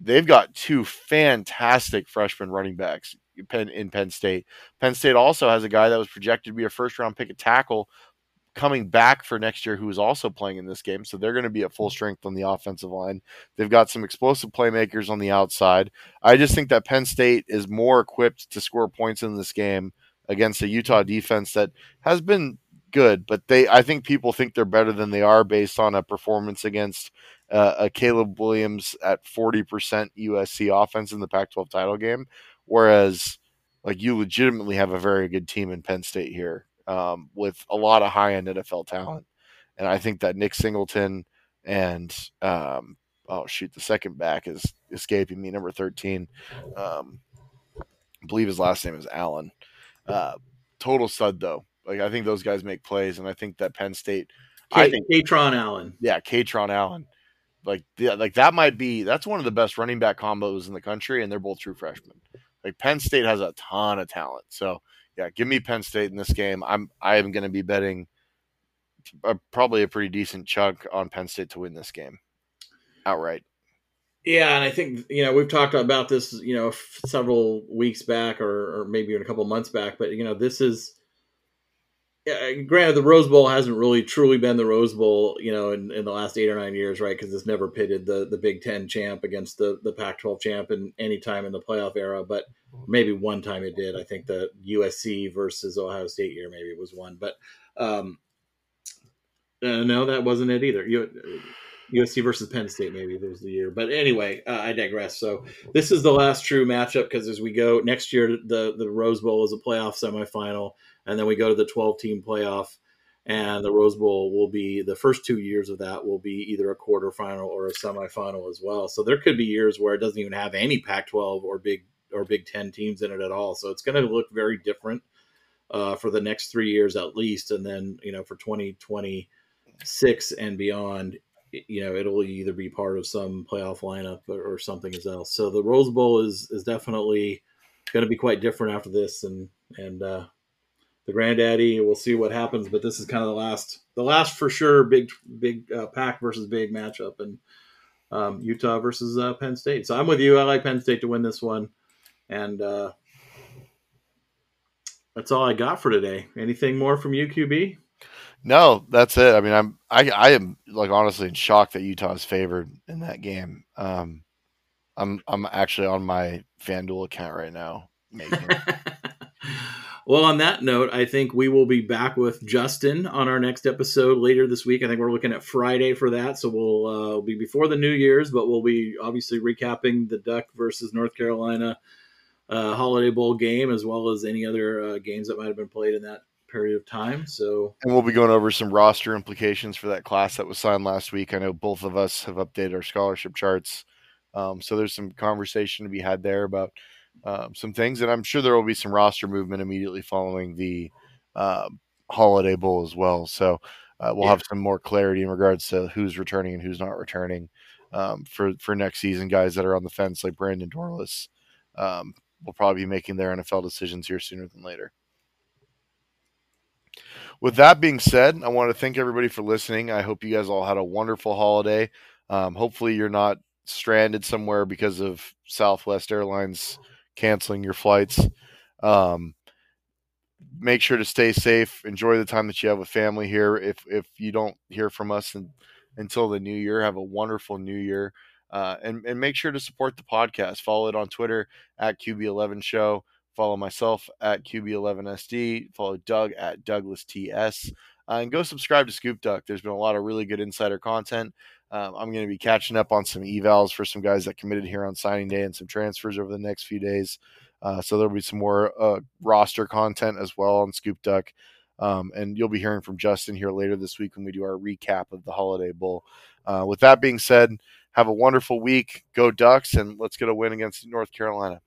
they've got two fantastic freshman running backs in Penn State. Penn State also has a guy that was projected to be a first round pick at tackle coming back for next year who is also playing in this game. So they're going to be at full strength on the offensive line. They've got some explosive playmakers on the outside. I just think that Penn State is more equipped to score points in this game against a Utah defense that has been good, but they I think people think they're better than they are based on a performance against uh, a Caleb Williams at 40% USC offense in the Pac-12 title game whereas like you legitimately have a very good team in Penn State here um, with a lot of high end NFL talent. And I think that Nick Singleton and um, oh shoot, the second back is escaping me, number thirteen. Um, I believe his last name is Allen. Uh, total stud though. Like I think those guys make plays, and I think that Penn State. K- I think Kaytron Allen. Yeah, Kaytron Allen. Like yeah, like that might be that's one of the best running back combos in the country, and they're both true freshmen. Like Penn State has a ton of talent, so yeah, give me Penn State in this game. I'm I am going to be betting a, probably a pretty decent chunk on Penn State to win this game outright. Yeah, and I think you know we've talked about this you know several weeks back or, or maybe even a couple months back, but you know this is yeah, granted, the Rose Bowl hasn't really truly been the Rose Bowl, you know, in, in the last eight or nine years, right? Because it's never pitted the, the Big Ten champ against the, the Pac 12 champ in any time in the playoff era. But maybe one time it did. I think the USC versus Ohio State year maybe was one. But um, uh, no, that wasn't it either. USC versus Penn State maybe was the year. But anyway, uh, I digress. So this is the last true matchup because as we go next year, the, the Rose Bowl is a playoff semifinal and then we go to the 12 team playoff and the Rose Bowl will be the first two years of that will be either a quarterfinal or a semifinal as well. So there could be years where it doesn't even have any Pac-12 or Big or Big Ten teams in it at all. So it's going to look very different uh, for the next three years at least, and then you know for 2026 and beyond, you know it'll either be part of some playoff lineup or, or something else. So the Rose Bowl is is definitely going to be quite different after this, and and uh, the granddaddy. We'll see what happens, but this is kind of the last, the last for sure big, big uh, pack versus big matchup, and um, Utah versus uh, Penn State. So I'm with you. I like Penn State to win this one, and uh, that's all I got for today. Anything more from UQB? No, that's it. I mean, I'm I I am like honestly in shock that Utah is favored in that game. Um, I'm I'm actually on my FanDuel account right now making. Well, on that note, I think we will be back with Justin on our next episode later this week. I think we're looking at Friday for that, so we'll uh, be before the New Year's, but we'll be obviously recapping the Duck versus North Carolina uh, Holiday Bowl game as well as any other uh, games that might have been played in that period of time. So, and we'll be going over some roster implications for that class that was signed last week. I know both of us have updated our scholarship charts, um, so there's some conversation to be had there about um, some things, and I'm sure there will be some roster movement immediately following the uh, Holiday Bowl as well. So uh, we'll yeah. have some more clarity in regards to who's returning and who's not returning. um, for for next season. Guys that are on the fence, like Brandon Dorlus, um, will probably be making their NFL decisions here sooner than later. With that being said, I want to thank everybody for listening. I hope you guys all had a wonderful holiday. Um, hopefully, you're not stranded somewhere because of Southwest Airlines canceling your flights. Um, make sure to stay safe. Enjoy the time that you have with family here. If if you don't hear from us until the new year, have a wonderful new year. Uh, and and make sure to support the podcast. Follow it on Twitter at QB11 Show. Follow myself at QB11SD. Follow Doug at Douglas TS. Uh, and go subscribe to Scoop Duck. There's been a lot of really good insider content. Um, I'm going to be catching up on some evals for some guys that committed here on signing day and some transfers over the next few days. Uh, so there'll be some more uh, roster content as well on Scoop Duck. Um, and you'll be hearing from Justin here later this week when we do our recap of the Holiday Bowl. Uh, with that being said, have a wonderful week. Go Ducks, and let's get a win against North Carolina.